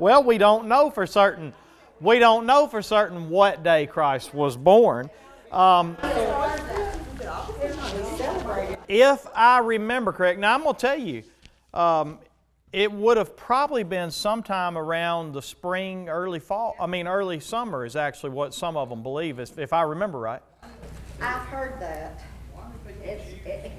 Well, we don't know for certain. We don't know for certain what day Christ was born. Um, if I remember correct, now I'm going to tell you, um, it would have probably been sometime around the spring, early fall. I mean, early summer is actually what some of them believe, if, if I remember right. I've heard that. It,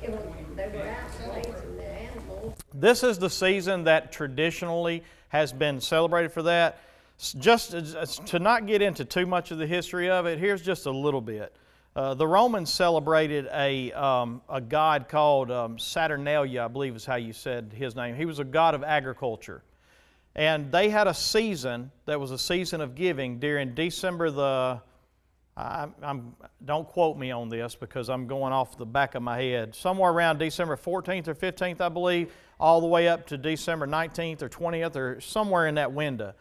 it was, they were out the animals. This is the season that traditionally has been celebrated for that. Just as- as- to not get into too much of the history of it, here's just a little bit. Uh, the Romans celebrated a, um, a god called um, Saturnalia, I believe is how you said his name. He was a god of agriculture. And they had a season that was a season of giving during December the, I, I'm, don't quote me on this because I'm going off the back of my head. Somewhere around December 14th or 15th, I believe, all the way up to December 19th or 20th or somewhere in that window.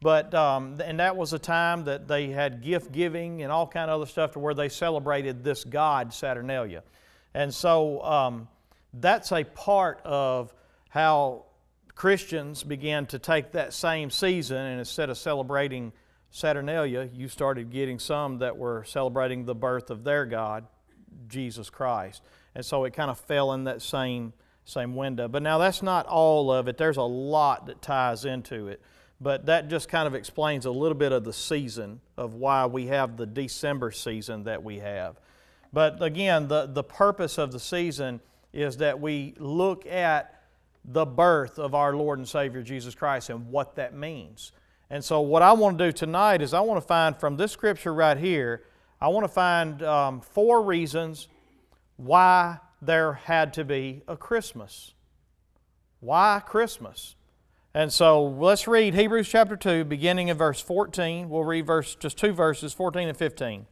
But um, and that was a time that they had gift giving and all kind of other stuff to where they celebrated this god Saturnalia, and so um, that's a part of how Christians began to take that same season and instead of celebrating Saturnalia, you started getting some that were celebrating the birth of their God, Jesus Christ. And so it kind of fell in that same same window. But now that's not all of it. There's a lot that ties into it. But that just kind of explains a little bit of the season of why we have the December season that we have. But again, the, the purpose of the season is that we look at the birth of our Lord and Savior Jesus Christ and what that means. And so, what I want to do tonight is I want to find from this scripture right here, I want to find um, four reasons why there had to be a Christmas. Why Christmas? And so let's read Hebrews chapter 2, beginning in verse 14. We'll read verse, just two verses, 14 and 15.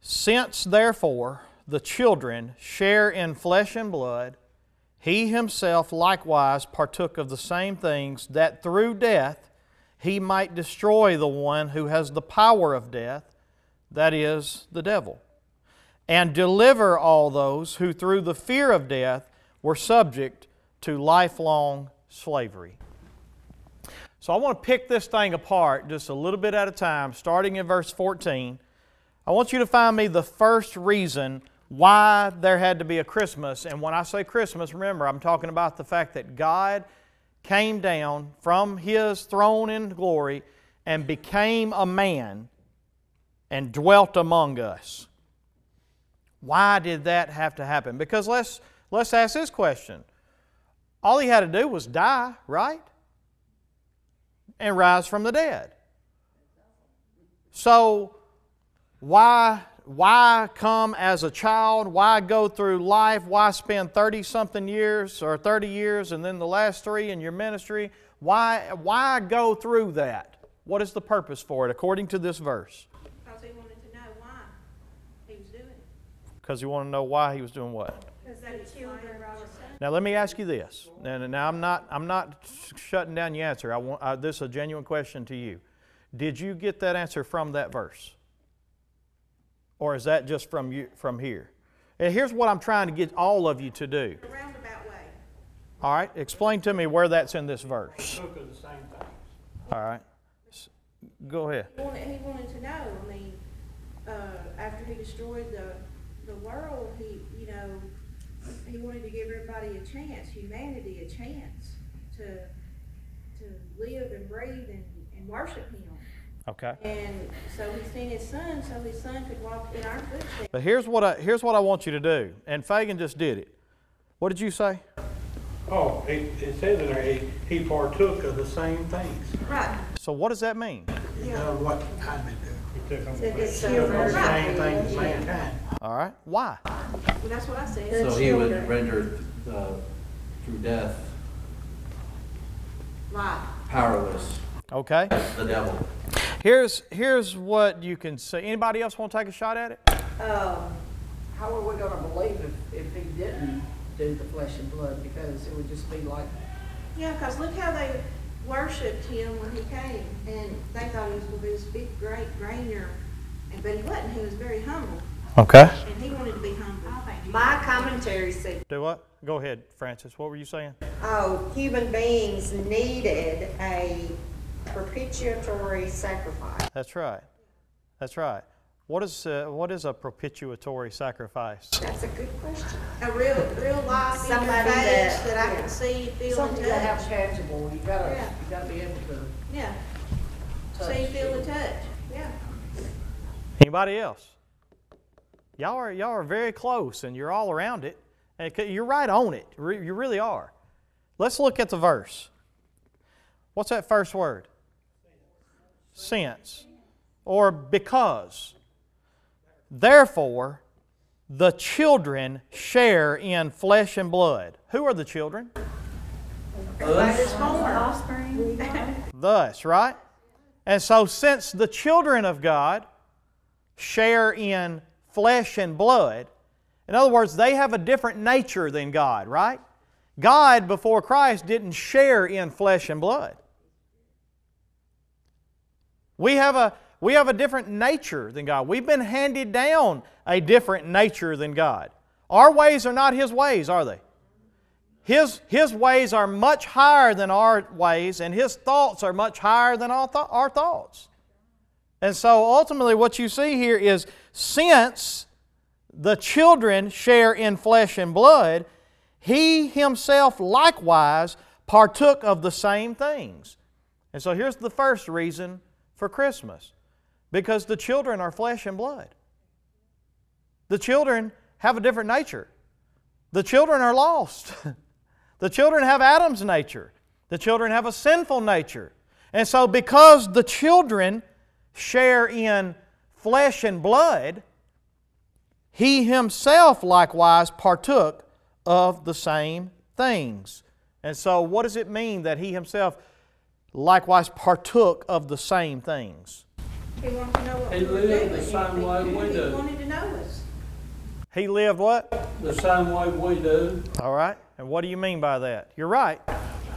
Since therefore the children share in flesh and blood, he himself likewise partook of the same things, that through death he might destroy the one who has the power of death, that is, the devil, and deliver all those who through the fear of death were subject to lifelong slavery. So I want to pick this thing apart just a little bit at a time, starting in verse 14. I want you to find me the first reason why there had to be a Christmas. And when I say Christmas, remember, I'm talking about the fact that God came down from His throne in glory and became a man and dwelt among us. Why did that have to happen? Because let's, let's ask this question. All he had to do was die, right? And rise from the dead. So, why, why come as a child? Why go through life? Why spend 30 something years or 30 years and then the last three in your ministry? Why, why go through that? What is the purpose for it according to this verse? Because he wanted to know why he was doing it. Because you want to know why he was doing what? Because they children brought us son. Now let me ask you this. And now I'm not I'm not shutting down your answer. I want I, this is a genuine question to you. Did you get that answer from that verse, or is that just from you from here? And here's what I'm trying to get all of you to do. Roundabout way. All right, explain to me where that's in this verse. Spoke of the same thing. All right, S- go ahead. He wanted, he wanted to know, I mean, uh, after he destroyed the, the world, he, you know, he wanted to give everybody a chance, humanity a chance to, to live and breathe and, and worship him. Okay. And so he sent his son, so his son could walk in our footsteps. But here's what I here's what I want you to do. And Fagan just did it. What did you say? Oh, it, it says in there, he, he partook of the same things. Right. So what does that mean? You know what kind of do? He took the same children. thing, at the same time. All right. Why? Well, that's what I said. So he would children. render uh, through death Right. powerless, Okay. the devil. Here's here's what you can say. Anybody else want to take a shot at it? Um, how are we gonna believe if, if he didn't do the flesh and blood, because it would just be like, Yeah, because look how they worshipped him when he came, and they thought he was going to be this big, great Rainier, and but he wasn't. He was very humble, Okay. and he wanted to be humble. My commentary said Do what? Go ahead, Francis. What were you saying? Oh, human beings needed a propitiatory sacrifice. That's right. That's right. What is, uh, what is a propitiatory sacrifice? That's a good question. A real, real life Somebody face that- that I yeah. can see, feel, and Something to have touch. tangible, you gotta, Yeah. you gotta be able to Yeah, touch. see, feel, and touch, yeah. Anybody else? Y'all are, y'all are very close and you're all around it. And you're right on it. You really are. Let's look at the verse. What's that first word? Since. Or because. Therefore, the children share in flesh and blood. Who are the children? Thus, right? And so, since the children of God share in flesh and blood, in other words, they have a different nature than God, right? God, before Christ, didn't share in flesh and blood. We have a, we have a different nature than God. We've been handed down a different nature than God. Our ways are not His ways, are they? His, his ways are much higher than our ways, and His thoughts are much higher than our, th- our thoughts. And so ultimately, what you see here is since the children share in flesh and blood, He Himself likewise partook of the same things. And so here's the first reason for Christmas because the children are flesh and blood. The children have a different nature. The children are lost. the children have Adam's nature. The children have a sinful nature. And so, because the children share in flesh and blood, he himself likewise partook of the same things. And so, what does it mean that he himself likewise partook of the same things? He wanted to know what He we were lived doing. the same He- way we He do. wanted to know us. He lived what? the same way we do. All right. And what do you mean by that? You're right.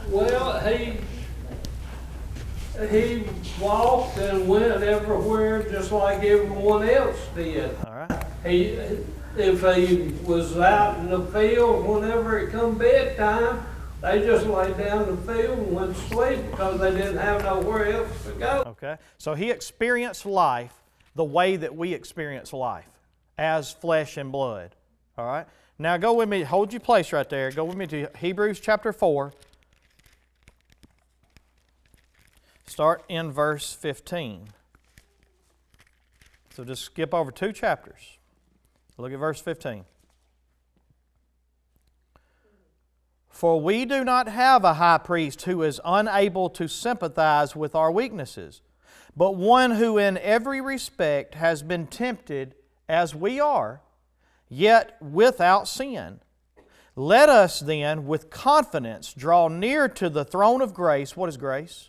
Well, he, he walked and went everywhere just like everyone else did. All right. He, if he was out in the field, whenever it come bedtime, they just lay down in the field and went to sleep because they didn't have nowhere else to go. Okay. So he experienced life the way that we experience life as flesh and blood. All right. Now go with me, hold your place right there. Go with me to Hebrews chapter 4. Start in verse 15. So just skip over two chapters. Look at verse 15. For we do not have a high priest who is unable to sympathize with our weaknesses, but one who in every respect has been tempted as we are, yet without sin. Let us then with confidence draw near to the throne of grace. What is grace?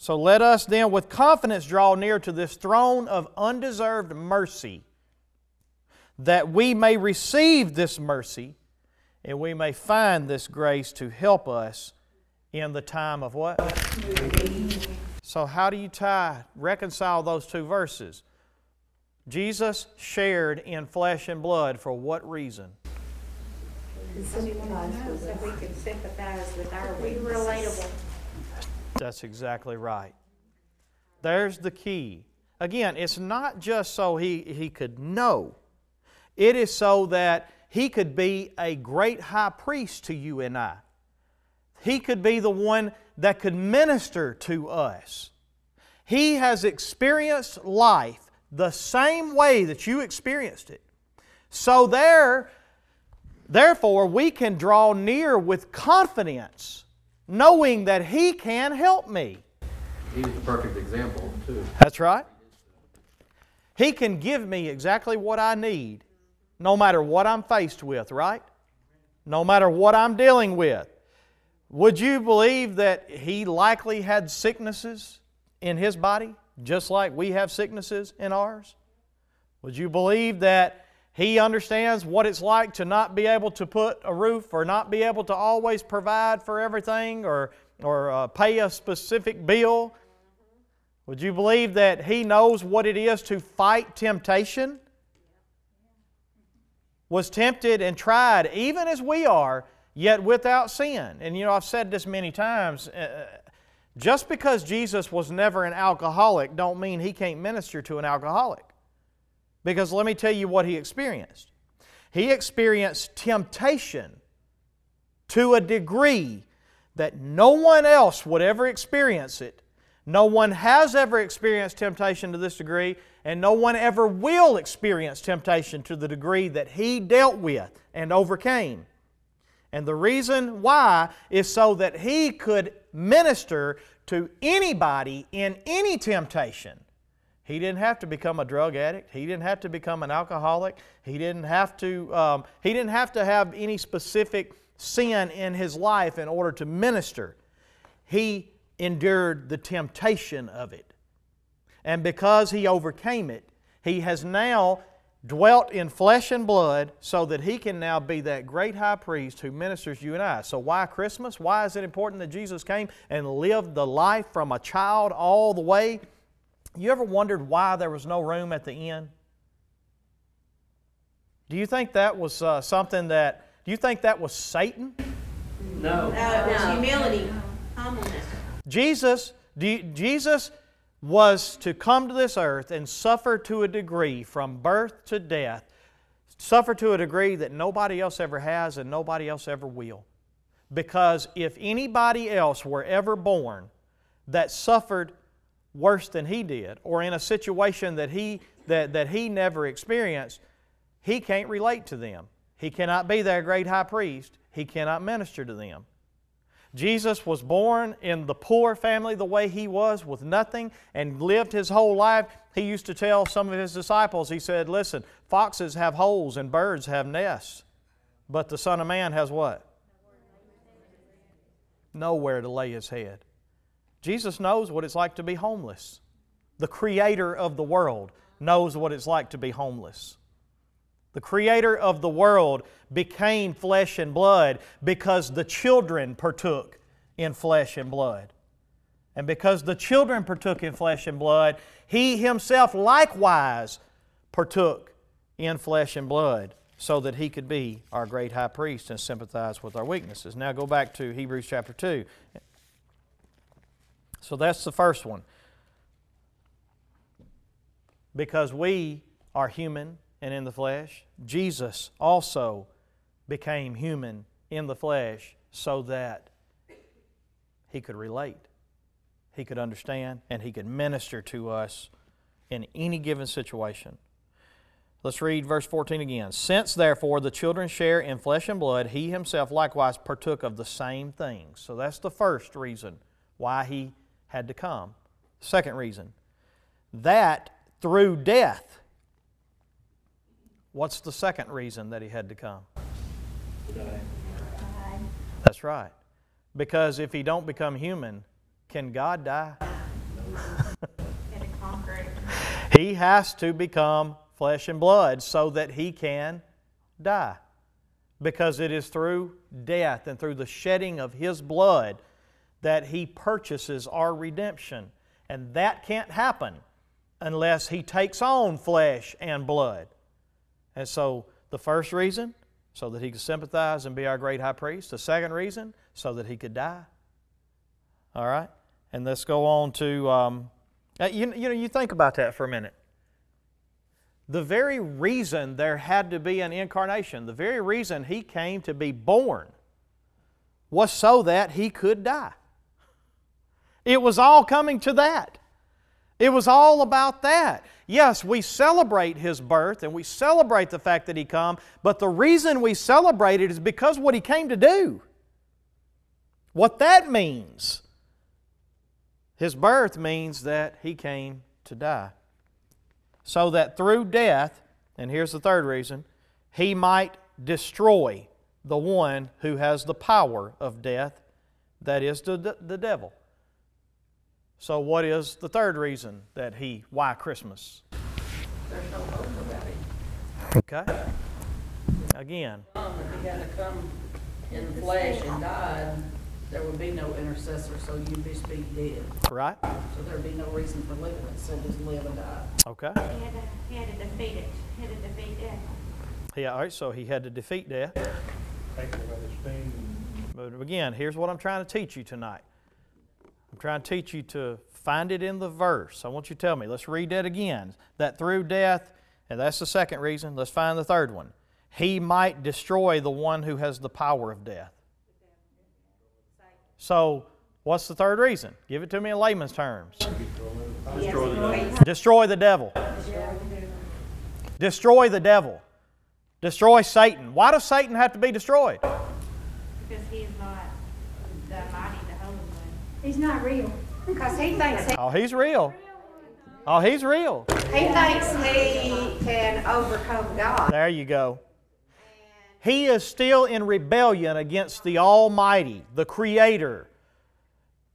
So let us then with confidence draw near to this throne of undeserved mercy, that we may receive this mercy and we may find this grace to help us in the time of what? So, how do you tie, reconcile those two verses? Jesus shared in flesh and blood for what reason? So we can sympathize with our weaknesses. relatable. That's exactly right. There's the key. Again, it's not just so he, he could know, it is so that he could be a great high priest to you and I. He could be the one that could minister to us. He has experienced life the same way that you experienced it. So there, therefore, we can draw near with confidence, knowing that He can help me. He's the perfect example, too. That's right. He can give me exactly what I need, no matter what I'm faced with, right? No matter what I'm dealing with. Would you believe that he likely had sicknesses in his body, just like we have sicknesses in ours? Would you believe that he understands what it's like to not be able to put a roof or not be able to always provide for everything or, or uh, pay a specific bill? Would you believe that he knows what it is to fight temptation? Was tempted and tried, even as we are, yet without sin. And you know, I've said this many times. Uh, just because Jesus was never an alcoholic, don't mean he can't minister to an alcoholic. Because let me tell you what he experienced. He experienced temptation to a degree that no one else would ever experience it. No one has ever experienced temptation to this degree, and no one ever will experience temptation to the degree that he dealt with and overcame. And the reason why is so that he could minister to anybody in any temptation. He didn't have to become a drug addict. He didn't have to become an alcoholic. He didn't have to, um, he didn't have, to have any specific sin in his life in order to minister. He endured the temptation of it. And because he overcame it, he has now dwelt in flesh and blood so that he can now be that great high priest who ministers you and I. So, why Christmas? Why is it important that Jesus came and lived the life from a child all the way? You ever wondered why there was no room at the inn? Do you think that was uh, something that, do you think that was Satan? No. No, it was humility, humbleness. Jesus, Jesus was to come to this earth and suffer to a degree from birth to death, suffer to a degree that nobody else ever has and nobody else ever will. Because if anybody else were ever born that suffered worse than he did, or in a situation that he, that, that he never experienced, he can't relate to them. He cannot be their great high priest. He cannot minister to them. Jesus was born in the poor family the way he was, with nothing, and lived his whole life. He used to tell some of his disciples, he said, Listen, foxes have holes and birds have nests, but the Son of Man has what? Nowhere to lay his head. Jesus knows what it's like to be homeless. The Creator of the world knows what it's like to be homeless. The Creator of the world became flesh and blood because the children partook in flesh and blood. And because the children partook in flesh and blood, He Himself likewise partook in flesh and blood so that He could be our great high priest and sympathize with our weaknesses. Now go back to Hebrews chapter 2. So that's the first one. Because we are human and in the flesh, Jesus also became human in the flesh so that he could relate, he could understand, and he could minister to us in any given situation. Let's read verse 14 again. Since therefore the children share in flesh and blood, he himself likewise partook of the same things. So that's the first reason why he had to come. Second reason, that through death. What's the second reason that he had to come? That's right. Because if he don't become human, can God die? And to conquer it. He has to become flesh and blood so that he can die. Because it is through death and through the shedding of his blood that he purchases our redemption. And that can't happen unless he takes on flesh and blood. And so, the first reason, so that he could sympathize and be our great high priest. The second reason, so that he could die. All right? And let's go on to, um, uh, you, you know, you think about that for a minute. The very reason there had to be an incarnation, the very reason he came to be born, was so that he could die. It was all coming to that. It was all about that. Yes, we celebrate his birth and we celebrate the fact that he come, but the reason we celebrate it is because what he came to do. What that means. His birth means that he came to die. So that through death, and here's the third reason, he might destroy the one who has the power of death, that is the, the devil. So, what is the third reason that he, why Christmas? There's no hope about it. Okay? Again, Um, If he had to come in the flesh and died, there would be no intercessor, so you'd just be dead. right? So there'd be no reason for living, it said just live and die. Okay? He had to, he had to defeat it, he had to defeat death. Yeah, all right, so he had to defeat death. Take away the. But again, here's what I'm trying to teach you tonight. I'm trying to teach you to find it in the verse. I want you to tell me. Let's read that again. That through death, and that's the second reason. Let's find the third one. He might destroy the one who has the power of death. So, what's the third reason? Give it to me in layman's terms. Destroy the devil. Destroy the devil. Destroy Satan. Why does Satan have to be destroyed? Because he is not the mighty, the holy one. He's not real. Because he thinks he, Oh, he's real. Oh, he's real. he thinks he can overcome God. There you go. He is still in rebellion against the Almighty, the Creator.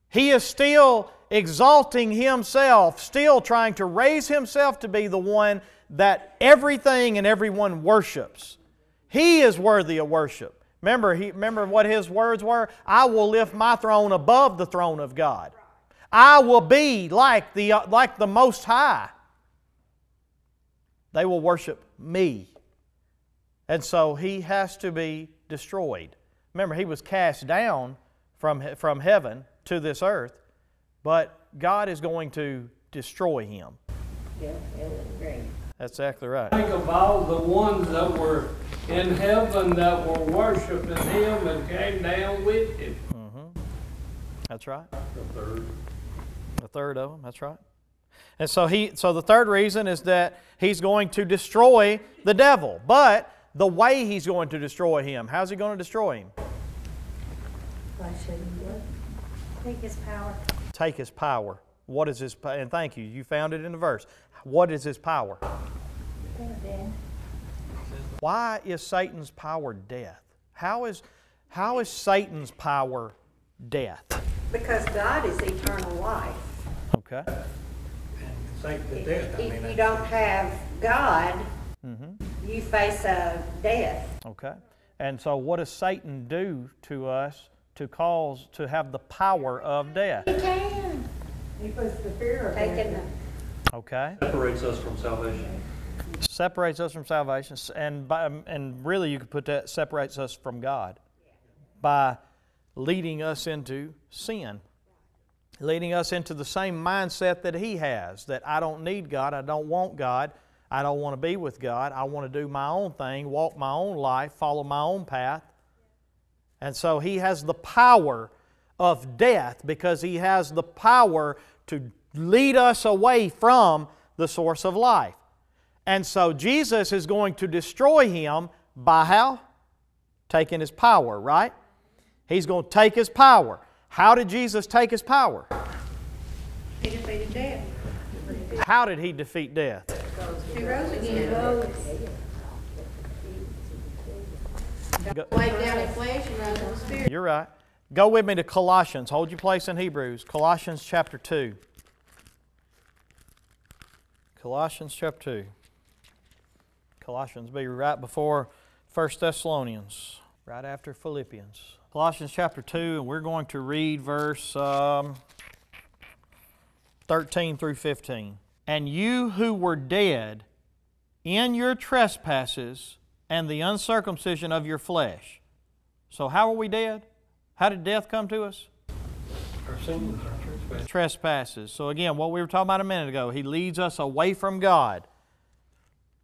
He is still exalting himself, still trying to raise himself to be the one that everything and everyone worships. He is worthy of worship. Remember, he, remember what his words were? I will lift my throne above the throne of God. I will be like the, uh, like the Most High. They will worship me. And so he has to be destroyed. Remember, he was cast down from, from heaven to this earth, but God is going to destroy him. Yeah. That's exactly right. Think of all the ones that were in heaven that were worshiping him and came down with him. Mm-hmm. That's right. The third. The third of them, that's right. And so he so the third reason is that he's going to destroy the devil. But the way he's going to destroy him, how's he going to destroy him? Take his power. Take his power. What is his pa- and thank you, you found it in the verse. What is his power? Why is Satan's power death? How is how is Satan's power death? Because God is eternal life. Okay. Satan to If death, I mean. if you don't have God, Mm-hmm. you face a death. Okay. And so what does Satan do to us to cause to have the power of death? He can. He puts the fear of Taking it. the, Okay. Separates us from salvation. Separates us from salvation and by, um, and really you could put that separates us from God by leading us into sin. Leading us into the same mindset that he has that I don't need God, I don't want God, I don't want to be with God, I want to do my own thing, walk my own life, follow my own path. And so he has the power of death because he has the power to lead us away from the source of life. And so Jesus is going to destroy him by how? Taking his power, right? He's going to take his power. How did Jesus take his power? He defeated death. How did he defeat death? He rose again. Go- down in flesh and rose in spirit. You're right. Go with me to Colossians. Hold your place in Hebrews. Colossians chapter 2. Colossians chapter 2. Colossians be right before 1 Thessalonians, right after Philippians. Colossians chapter 2, and we're going to read verse um, 13 through 15. And you who were dead in your trespasses and the uncircumcision of your flesh. So, how are we dead? How did death come to us? Our sins, our trespasses. Trespasses. So, again, what we were talking about a minute ago, He leads us away from God.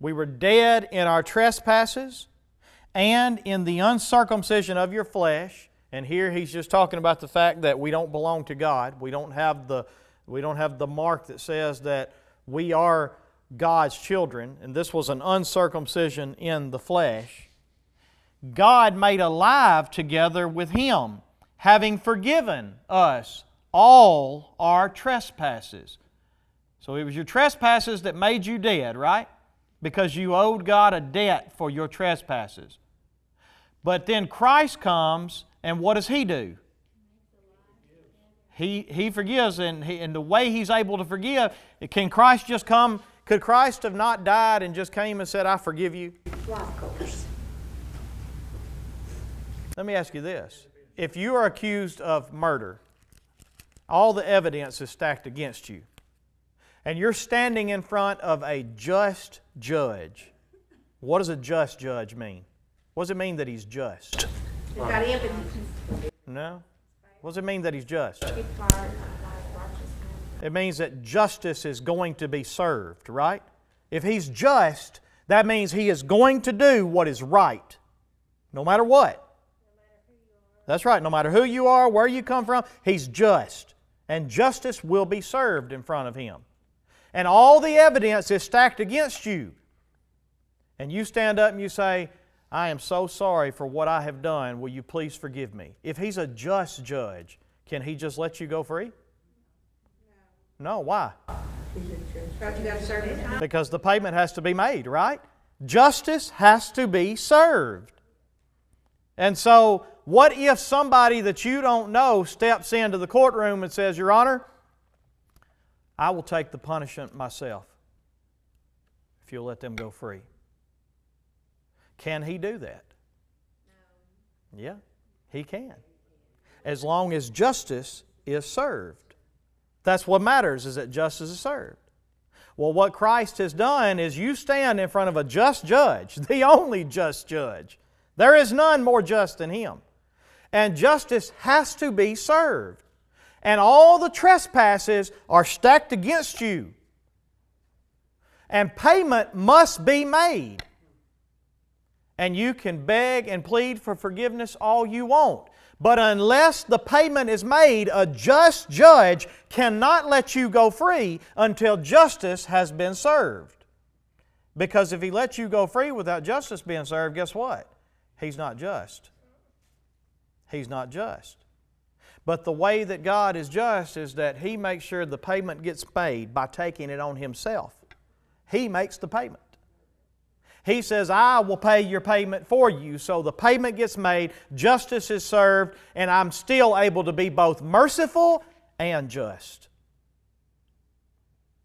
We were dead in our trespasses and in the uncircumcision of your flesh. And here he's just talking about the fact that we don't belong to God. We don't have the, we don't have the mark that says that we are God's children. And this was an uncircumcision in the flesh. God made alive together with Him, having forgiven us all our trespasses. So it was your trespasses that made you dead, right? Because you owed God a debt for your trespasses. But then Christ comes, and what does He do? He, he forgives, and, he, and the way He's able to forgive, can Christ just come? Could Christ have not died and just came and said, I forgive you? Well, of course. Let me ask you this. If you are accused of murder, all the evidence is stacked against you, and you're standing in front of a just judge, What does a just judge mean? What does it mean that he's just? He's got empathy. No. What does it mean that he's just? He's fire, righteousness. It means that justice is going to be served, right? If he's just, that means he is going to do what is right, no matter what. That's right, no matter who you are, where you come from, he's just. And justice will be served in front of him. And all the evidence is stacked against you. And you stand up and you say, I am so sorry for what I have done. Will you please forgive me? If he's a just judge, can he just let you go free? No, why? His time. Because the payment has to be made, right? Justice has to be served. And so, what if somebody that you don't know steps into the courtroom and says, Your Honor, I will take the punishment myself if you'll let them go free? Can he do that? Yeah, he can. As long as justice is served. That's what matters, is that justice is served. Well, what Christ has done is you stand in front of a just judge, the only just judge. There is none more just than Him. And justice has to be served. And all the trespasses are stacked against you. And payment must be made. And you can beg and plead for forgiveness all you want. But unless the payment is made, a just judge cannot let you go free until justice has been served. Because if he lets you go free without justice being served, guess what? He's not just. He's not just. But the way that God is just is that He makes sure the payment gets paid by taking it on Himself. He makes the payment. He says, I will pay your payment for you. So the payment gets made, justice is served, and I'm still able to be both merciful and just.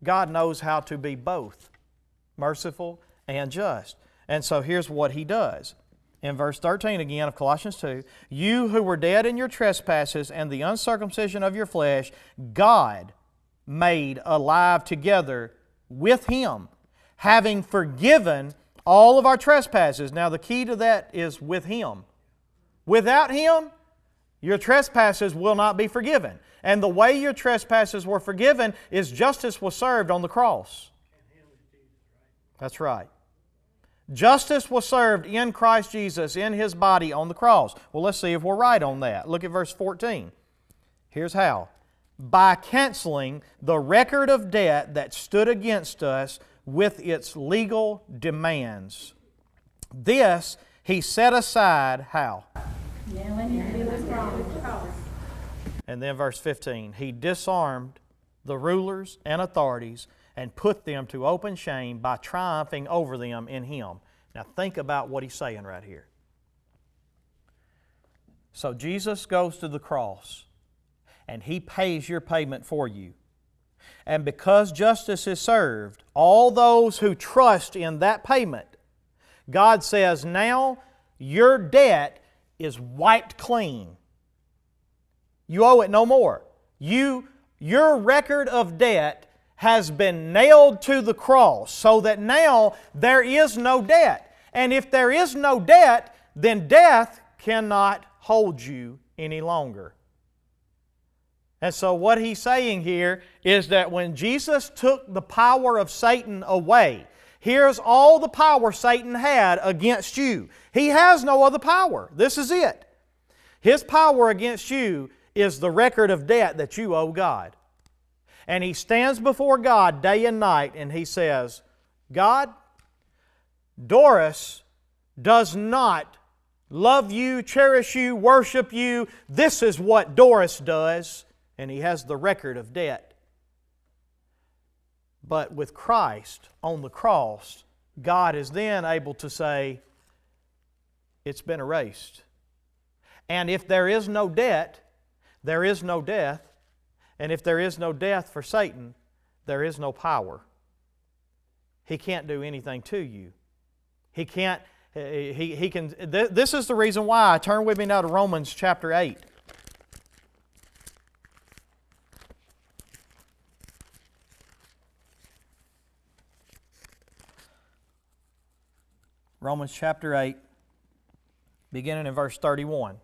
God knows how to be both merciful and just. And so here's what He does. In verse 13 again of Colossians 2 You who were dead in your trespasses and the uncircumcision of your flesh, God made alive together with Him, having forgiven all of our trespasses. Now, the key to that is with Him. Without Him, your trespasses will not be forgiven. And the way your trespasses were forgiven is justice was served on the cross. That's right. Justice was served in Christ Jesus, in His body on the cross. Well, let's see if we're right on that. Look at verse 14. Here's how by canceling the record of debt that stood against us with its legal demands. This he set aside how? And then verse 15, he disarmed the rulers and authorities and put them to open shame by triumphing over them in him. Now think about what he's saying right here. So Jesus goes to the cross and he pays your payment for you. And because justice is served, all those who trust in that payment, God says, now your debt is wiped clean. You owe it no more. You, your record of debt has been nailed to the cross so that now there is no debt. And if there is no debt, then death cannot hold you any longer. And so, what he's saying here is that when Jesus took the power of Satan away, here's all the power Satan had against you. He has no other power. This is it. His power against you is the record of debt that you owe God. And he stands before God day and night and he says, God, Doris does not love you, cherish you, worship you. This is what Doris does and he has the record of debt. But with Christ on the cross, God is then able to say, It's been erased. And if there is no debt, there is no death. And if there is no death for Satan, there is no power. He can't do anything to you. He can't, he, he can, this is the reason why. Turn with me now to Romans chapter 8. Romans chapter 8, beginning in verse 31.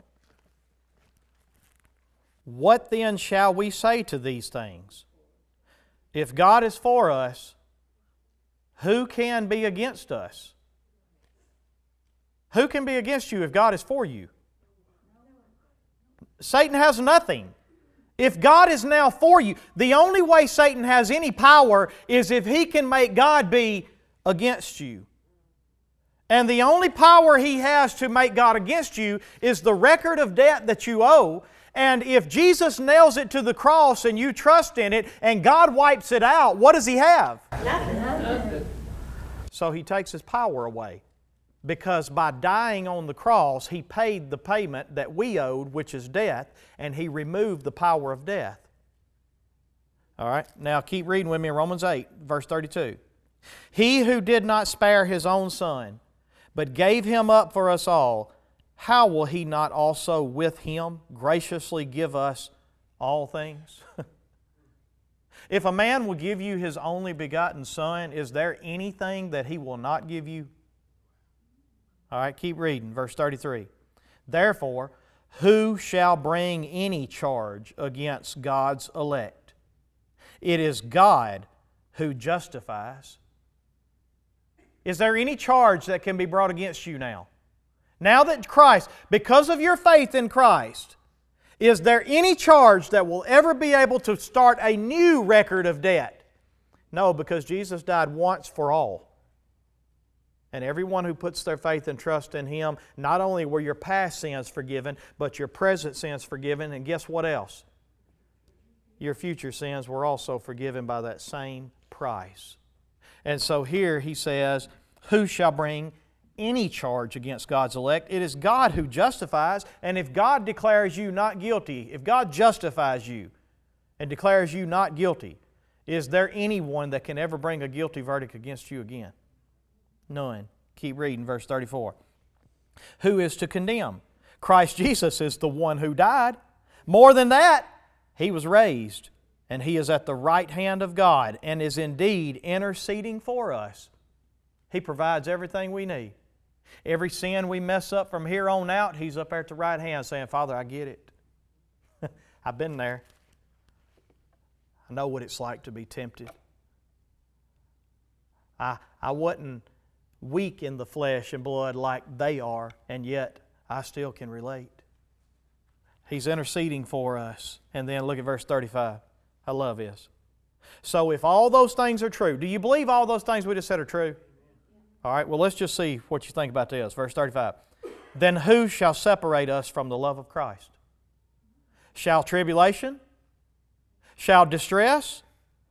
What then shall we say to these things? If God is for us, who can be against us? Who can be against you if God is for you? Satan has nothing. If God is now for you, the only way Satan has any power is if he can make God be against you. And the only power he has to make God against you is the record of debt that you owe. And if Jesus nails it to the cross and you trust in it and God wipes it out, what does he have? Nothing. So he takes his power away. Because by dying on the cross, he paid the payment that we owed, which is death, and he removed the power of death. All right, now keep reading with me in Romans 8, verse 32. He who did not spare his own son, but gave him up for us all, how will he not also with him graciously give us all things? if a man will give you his only begotten son, is there anything that he will not give you? All right, keep reading, verse 33. Therefore, who shall bring any charge against God's elect? It is God who justifies. Is there any charge that can be brought against you now? Now that Christ, because of your faith in Christ, is there any charge that will ever be able to start a new record of debt? No, because Jesus died once for all. And everyone who puts their faith and trust in Him, not only were your past sins forgiven, but your present sins forgiven. And guess what else? Your future sins were also forgiven by that same price. And so here he says, Who shall bring any charge against God's elect? It is God who justifies. And if God declares you not guilty, if God justifies you and declares you not guilty, is there anyone that can ever bring a guilty verdict against you again? None. Keep reading, verse 34. Who is to condemn? Christ Jesus is the one who died. More than that, he was raised, and he is at the right hand of God and is indeed interceding for us. He provides everything we need. Every sin we mess up from here on out, he's up there at the right hand saying, Father, I get it. I've been there. I know what it's like to be tempted. I, I wasn't weak in the flesh and blood like they are, and yet I still can relate. He's interceding for us. And then look at verse 35. I love this. So, if all those things are true, do you believe all those things we just said are true? All right, well, let's just see what you think about this. Verse 35. Then who shall separate us from the love of Christ? Shall tribulation? Shall distress?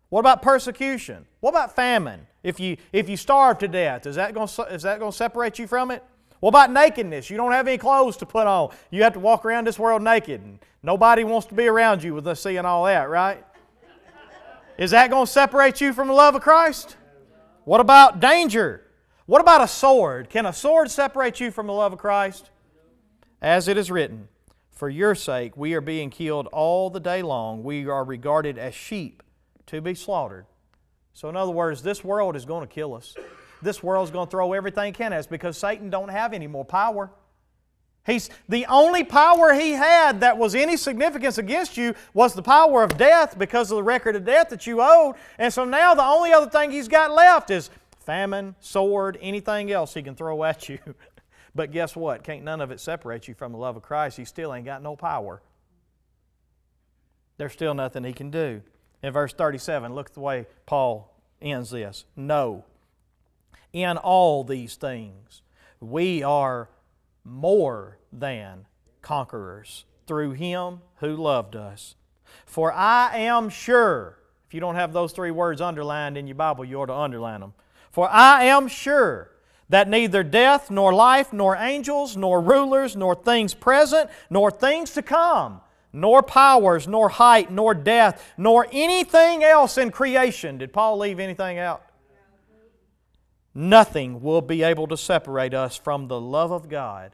What about persecution? What about famine? If you, if you starve to death, is that going to separate you from it? What about nakedness? You don't have any clothes to put on. You have to walk around this world naked. And nobody wants to be around you with us seeing all that, right? Is that going to separate you from the love of Christ? What about danger? What about a sword? Can a sword separate you from the love of Christ? As it is written, For your sake we are being killed all the day long. We are regarded as sheep to be slaughtered. So, in other words, this world is going to kill us. This world's going to throw everything it can at us because Satan don't have any more power. He's the only power he had that was any significance against you was the power of death because of the record of death that you owed. And so now the only other thing he's got left is famine, sword, anything else he can throw at you. but guess what? Can't none of it separate you from the love of Christ. He still ain't got no power. There's still nothing he can do. In verse 37, look at the way Paul ends this. No. In all these things, we are more than conquerors through him who loved us. For I am sure, if you don't have those three words underlined in your Bible, you ought to underline them. For I am sure that neither death, nor life, nor angels, nor rulers, nor things present, nor things to come, nor powers, nor height, nor death, nor anything else in creation. Did Paul leave anything out? Nothing will be able to separate us from the love of God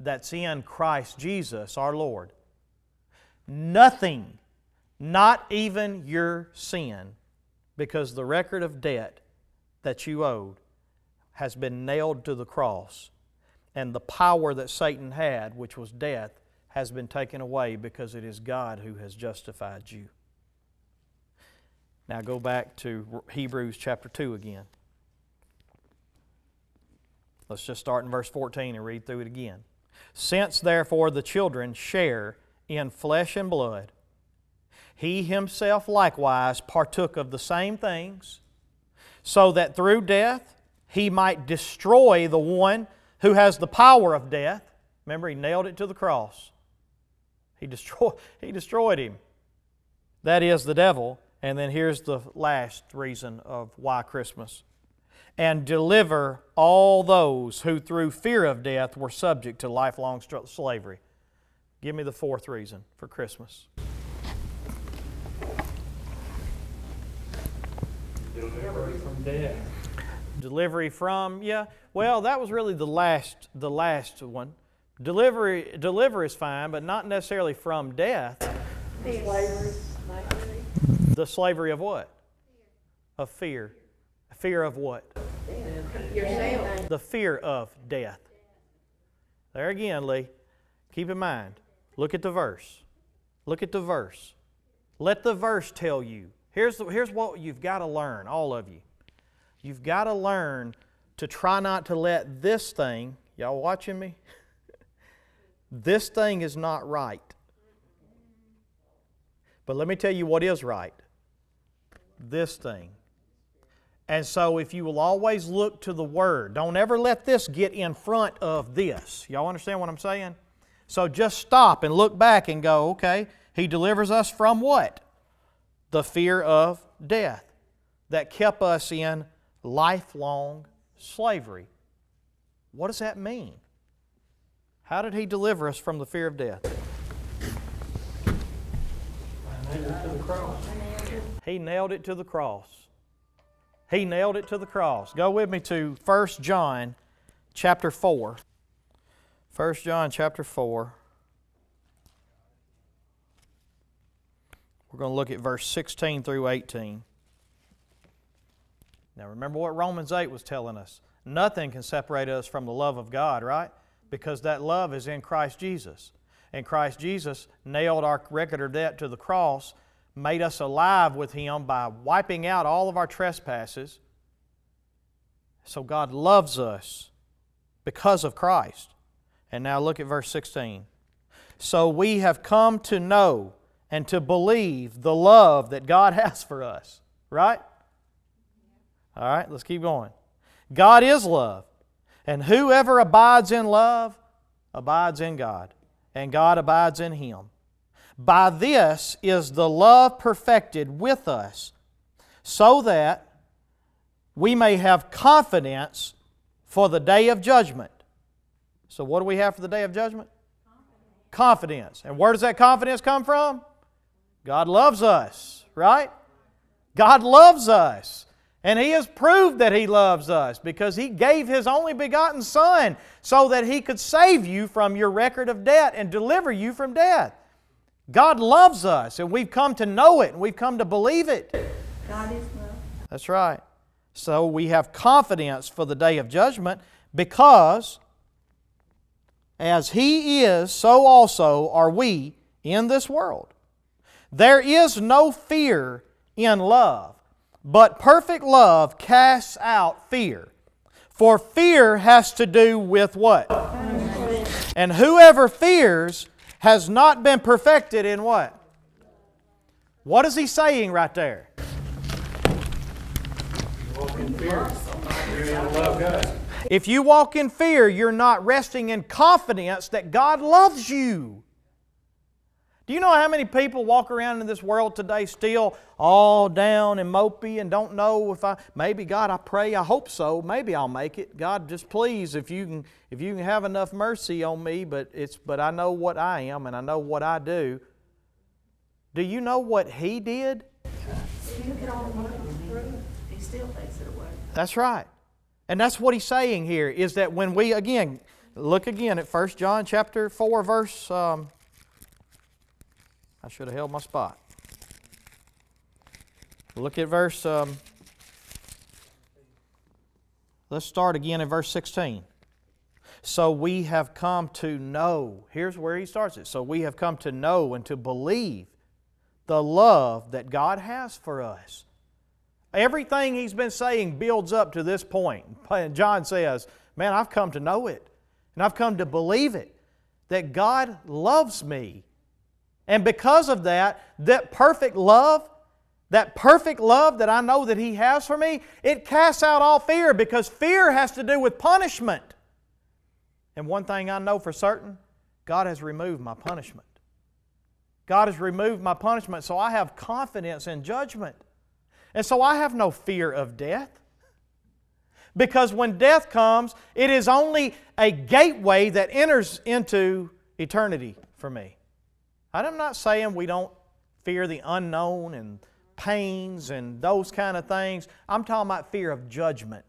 that's in Christ Jesus our Lord. Nothing, not even your sin, because the record of debt that you owed has been nailed to the cross, and the power that Satan had, which was death, has been taken away because it is God who has justified you. Now go back to Hebrews chapter 2 again. Let's just start in verse 14 and read through it again. Since therefore the children share in flesh and blood, he himself likewise partook of the same things, so that through death he might destroy the one who has the power of death. Remember, he nailed it to the cross. He, destroy, he destroyed him. That is the devil. And then here's the last reason of why Christmas. And deliver all those who through fear of death were subject to lifelong slavery. Give me the fourth reason for Christmas. Delivery from death. Delivery from, yeah. Well, that was really the last the last one. Delivery deliver is fine, but not necessarily from death. Slavery, slavery. The slavery of what? Of fear. Fear of what? Yourself. The fear of death. There again, Lee. Keep in mind. Look at the verse. Look at the verse. Let the verse tell you. Here's, the, here's what you've got to learn, all of you. You've got to learn to try not to let this thing, y'all watching me? this thing is not right. But let me tell you what is right this thing. And so, if you will always look to the Word, don't ever let this get in front of this. Y'all understand what I'm saying? So, just stop and look back and go, okay, He delivers us from what? The fear of death that kept us in lifelong slavery. What does that mean? How did He deliver us from the fear of death? He nailed it to the cross. He nailed it to the cross. Go with me to 1 John chapter 4. 1 John chapter 4. We're going to look at verse 16 through 18. Now remember what Romans 8 was telling us. Nothing can separate us from the love of God, right? Because that love is in Christ Jesus. And Christ Jesus nailed our record of debt to the cross, made us alive with Him by wiping out all of our trespasses. So God loves us because of Christ. And now look at verse 16. So we have come to know and to believe the love that God has for us, right? All right, let's keep going. God is love, and whoever abides in love abides in God, and God abides in him. By this is the love perfected with us, so that we may have confidence for the day of judgment. So, what do we have for the day of judgment? Confidence. And where does that confidence come from? God loves us, right? God loves us. And He has proved that He loves us because He gave His only begotten Son so that He could save you from your record of debt and deliver you from death. God loves us, and we've come to know it, and we've come to believe it. God is love. That's right. So we have confidence for the day of judgment because as He is, so also are we in this world. There is no fear in love, but perfect love casts out fear. For fear has to do with what? And whoever fears has not been perfected in what? What is he saying right there? If you walk in fear, you're not resting in confidence that God loves you. Do you know how many people walk around in this world today still all down and mopey and don't know if I maybe God I pray I hope so maybe I'll make it God just please if you can if you can have enough mercy on me but it's but I know what I am and I know what I do. Do you know what he did? He still. That's right. And that's what he's saying here is that when we again look again at 1 John chapter 4 verse um, I should have held my spot. Look at verse um, Let's start again in verse 16. So we have come to know. Here's where he starts it. So we have come to know and to believe the love that God has for us. Everything he's been saying builds up to this point. And John says, Man, I've come to know it, and I've come to believe it that God loves me. And because of that, that perfect love, that perfect love that I know that He has for me, it casts out all fear because fear has to do with punishment. And one thing I know for certain God has removed my punishment. God has removed my punishment, so I have confidence in judgment. And so I have no fear of death. Because when death comes, it is only a gateway that enters into eternity for me. I'm not saying we don't fear the unknown and pains and those kind of things. I'm talking about fear of judgment.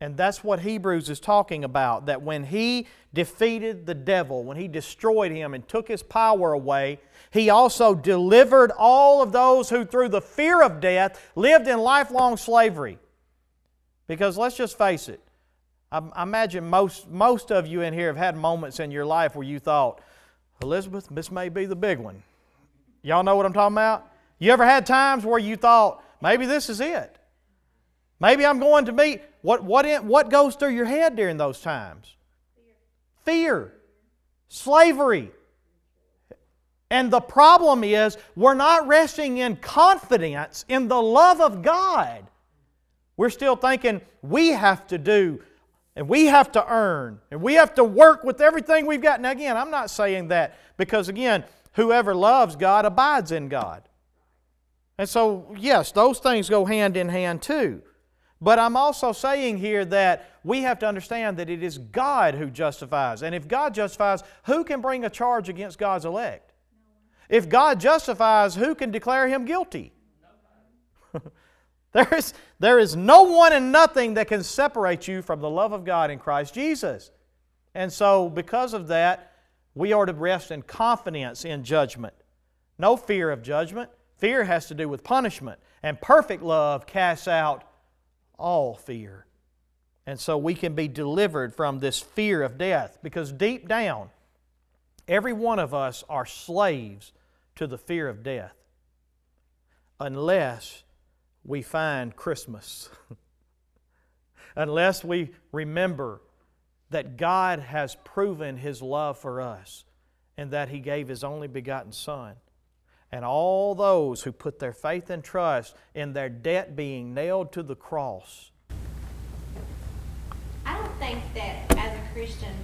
And that's what Hebrews is talking about that when he defeated the devil, when he destroyed him and took his power away, he also delivered all of those who, through the fear of death, lived in lifelong slavery. Because let's just face it, I, I imagine most, most of you in here have had moments in your life where you thought, Elizabeth, this may be the big one. Y'all know what I'm talking about? You ever had times where you thought, maybe this is it? Maybe I'm going to meet. What, what, in, what goes through your head during those times? Fear. Slavery. And the problem is, we're not resting in confidence in the love of God. We're still thinking we have to do and we have to earn and we have to work with everything we've got. Now, again, I'm not saying that because, again, whoever loves God abides in God. And so, yes, those things go hand in hand too. But I'm also saying here that we have to understand that it is God who justifies. And if God justifies, who can bring a charge against God's elect? If God justifies, who can declare him guilty? There is, there is no one and nothing that can separate you from the love of God in Christ Jesus. And so, because of that, we are to rest in confidence in judgment. No fear of judgment. Fear has to do with punishment. And perfect love casts out all fear. And so we can be delivered from this fear of death because deep down, every one of us are slaves to the fear of death unless we find Christmas. Unless we remember that God has proven His love for us and that He gave His only begotten Son. And all those who put their faith and trust in their debt being nailed to the cross. I don't think that as a Christian,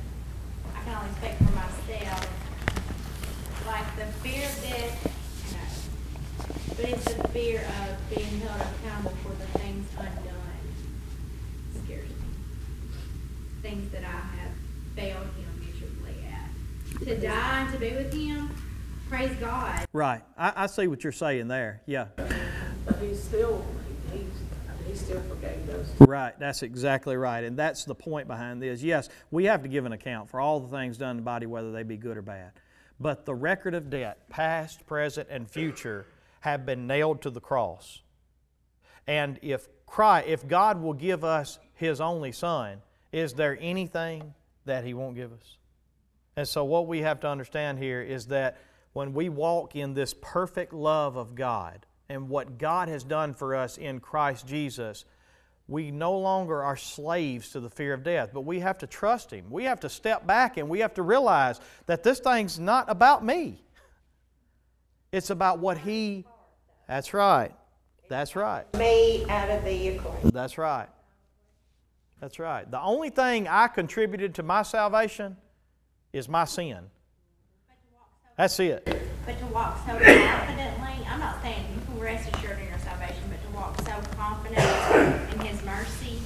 I can only speak for myself, like the fear of death but it's the fear of being held accountable for the things undone scares me. Things that I have failed him miserably at. To die and to be with him, praise God. Right. I, I see what you're saying there. Yeah. But he's still, he's, he still forgave those. Right, that's exactly right. And that's the point behind this. Yes, we have to give an account for all the things done in the body, whether they be good or bad. But the record of debt, past, present, and future, have been nailed to the cross. And if Christ, if God will give us His only Son, is there anything that He won't give us? And so, what we have to understand here is that when we walk in this perfect love of God and what God has done for us in Christ Jesus, we no longer are slaves to the fear of death, but we have to trust Him. We have to step back and we have to realize that this thing's not about me. It's about what He that's right. That's right. Me out of the equation. That's right. That's right. The only thing I contributed to my salvation is my sin. That's it. But to walk so confidently, I'm not saying you can rest assured in your salvation, but to walk so confident in His mercy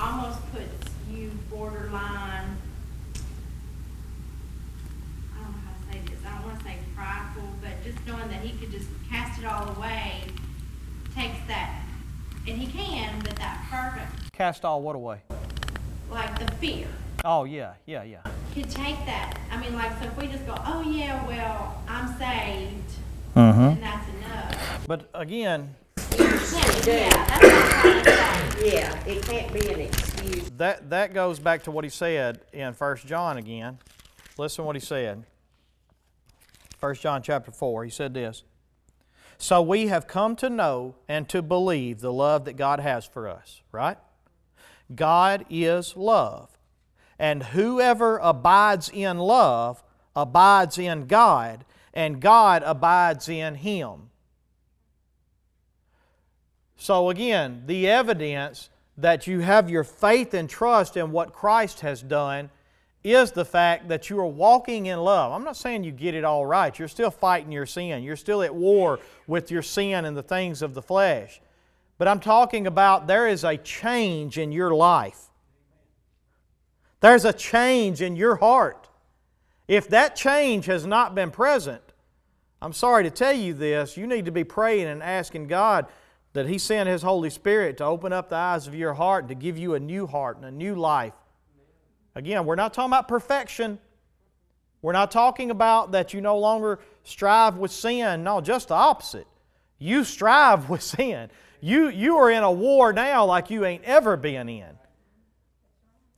almost puts you borderline. I don't know how to say this. I don't want to say prideful, just knowing that He could just cast it all away takes that, and he can, but that fervent, Cast all what away? like the fear, Oh, yeah, yeah, yeah. could take that. I mean, like, so if we just go, oh yeah, well, I'm saved, Mm-hmm. and that's enough. But again, You're to do. Yeah, that's what I'm trying to say. Yeah, it can't be an excuse. That, that goes back to what he said in 1 John again. Listen what he said. 1 John chapter 4, he said this. So we have come to know and to believe the love that God has for us, right? God is love. And whoever abides in love abides in God, and God abides in him. So, again, the evidence that you have your faith and trust in what Christ has done is the fact that you are walking in love. I'm not saying you get it all right. You're still fighting your sin, you're still at war with your sin and the things of the flesh. But I'm talking about there is a change in your life. There's a change in your heart. If that change has not been present, I'm sorry to tell you this, you need to be praying and asking God that He send His Holy Spirit to open up the eyes of your heart, to give you a new heart and a new life. Again, we're not talking about perfection. We're not talking about that you no longer strive with sin. No, just the opposite. You strive with sin. You, you are in a war now like you ain't ever been in.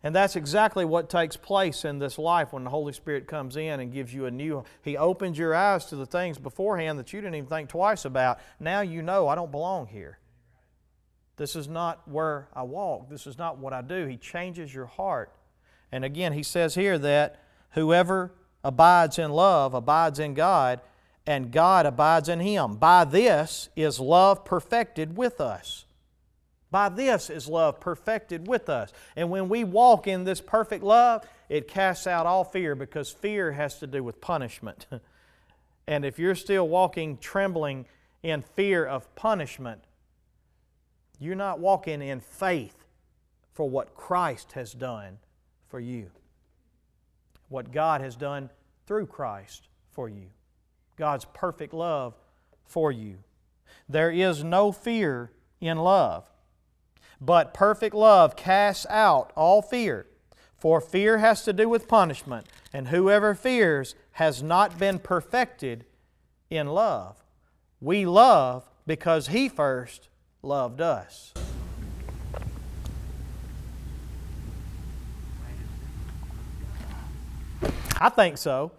And that's exactly what takes place in this life when the Holy Spirit comes in and gives you a new. He opens your eyes to the things beforehand that you didn't even think twice about. Now you know I don't belong here. This is not where I walk. This is not what I do. He changes your heart. And again, he says here that whoever abides in love abides in God, and God abides in him. By this is love perfected with us. By this is love perfected with us. And when we walk in this perfect love, it casts out all fear because fear has to do with punishment. and if you're still walking trembling in fear of punishment, you're not walking in faith for what Christ has done for you, what God has done through Christ for you, God's perfect love for you. There is no fear in love. But perfect love casts out all fear, for fear has to do with punishment, and whoever fears has not been perfected in love. We love because He first loved us. I think so.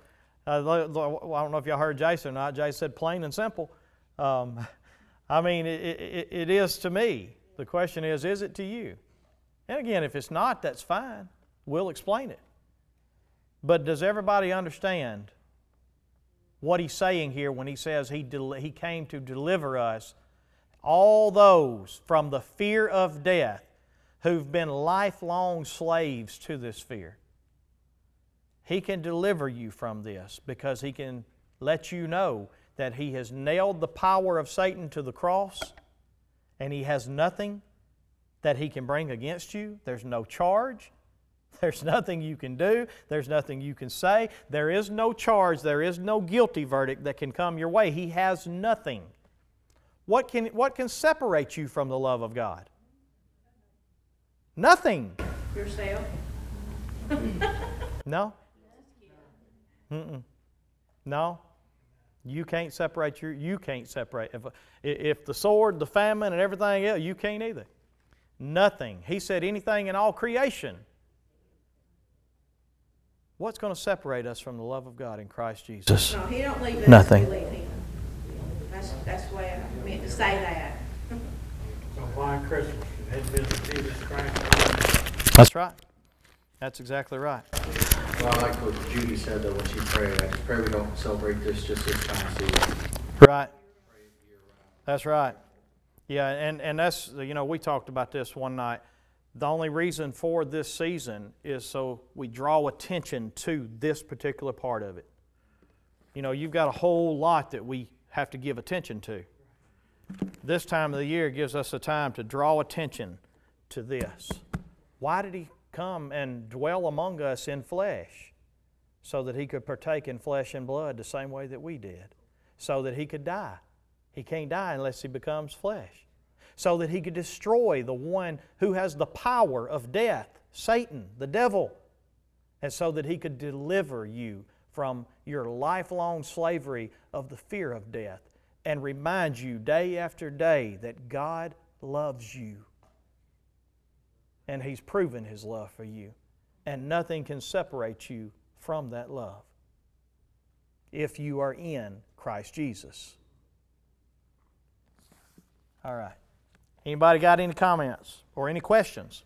Uh, I don't know if y'all heard Jason or not. Jason said plain and simple. Um, I mean, it, it, it is to me. The question is, is it to you? And again, if it's not, that's fine. We'll explain it. But does everybody understand what he's saying here when he says he, del- he came to deliver us, all those from the fear of death who've been lifelong slaves to this fear? He can deliver you from this because he can let you know that he has nailed the power of Satan to the cross and he has nothing that he can bring against you. There's no charge. There's nothing you can do. There's nothing you can say. There is no charge. There is no guilty verdict that can come your way. He has nothing. What can, what can separate you from the love of God? Nothing. Yourself. No? Mm-mm. No. You can't separate your, you can't separate. If, if the sword, the famine, and everything else, you can't either. Nothing. He said anything in all creation. What's going to separate us from the love of God in Christ Jesus? No, he don't leave us. Nothing. We leave him. That's, that's the way I meant to say that. So why Christmas? It had been Jesus Christ. That's right. That's exactly right. Well, I like what Judy said though when she prayed. I just pray we don't celebrate this just this time of season. Right. That's right. Yeah, and, and that's, you know, we talked about this one night. The only reason for this season is so we draw attention to this particular part of it. You know, you've got a whole lot that we have to give attention to. This time of the year gives us a time to draw attention to this. Why did He come and dwell among us in flesh? So that He could partake in flesh and blood the same way that we did, so that He could die. He can't die unless he becomes flesh. So that he could destroy the one who has the power of death, Satan, the devil. And so that he could deliver you from your lifelong slavery of the fear of death and remind you day after day that God loves you. And He's proven His love for you. And nothing can separate you from that love if you are in Christ Jesus. All right. Anybody got any comments or any questions?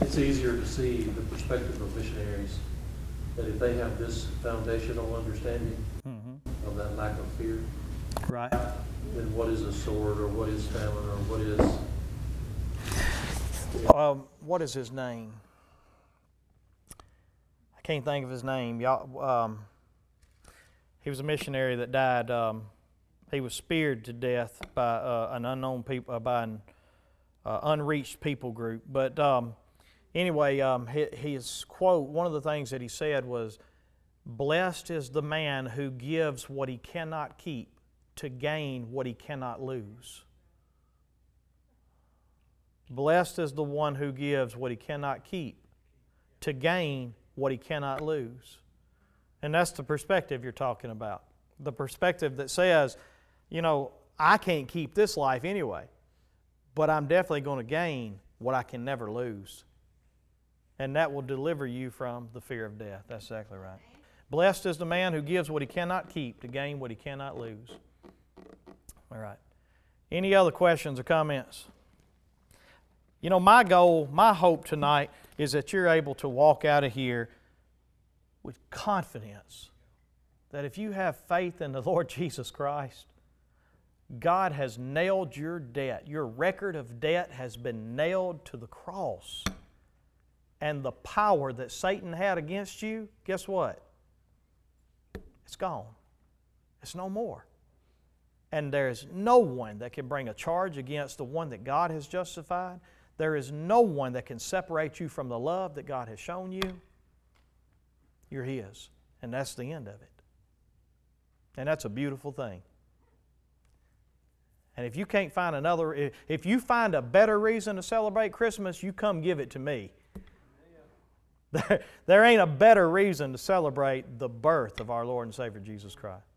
It's easier to see the perspective of missionaries, that if they have this foundational understanding mm-hmm. of that lack of fear, Right. then what is a sword, or what is famine, or what is, Um, what is his name? I can't think of his name. Y'all, um, he was a missionary that died. Um, he was speared to death by uh, an unknown people, uh, by an uh, unreached people group. But um, anyway, um, his, his quote, one of the things that he said was, "Blessed is the man who gives what he cannot keep to gain what he cannot lose." Blessed is the one who gives what he cannot keep to gain what he cannot lose. And that's the perspective you're talking about. The perspective that says, you know, I can't keep this life anyway, but I'm definitely going to gain what I can never lose. And that will deliver you from the fear of death. That's exactly right. Blessed is the man who gives what he cannot keep to gain what he cannot lose. All right. Any other questions or comments? You know, my goal, my hope tonight is that you're able to walk out of here with confidence that if you have faith in the Lord Jesus Christ, God has nailed your debt. Your record of debt has been nailed to the cross. And the power that Satan had against you, guess what? It's gone. It's no more. And there is no one that can bring a charge against the one that God has justified. There is no one that can separate you from the love that God has shown you. You're His. And that's the end of it. And that's a beautiful thing. And if you can't find another, if you find a better reason to celebrate Christmas, you come give it to me. There, there ain't a better reason to celebrate the birth of our Lord and Savior Jesus Christ.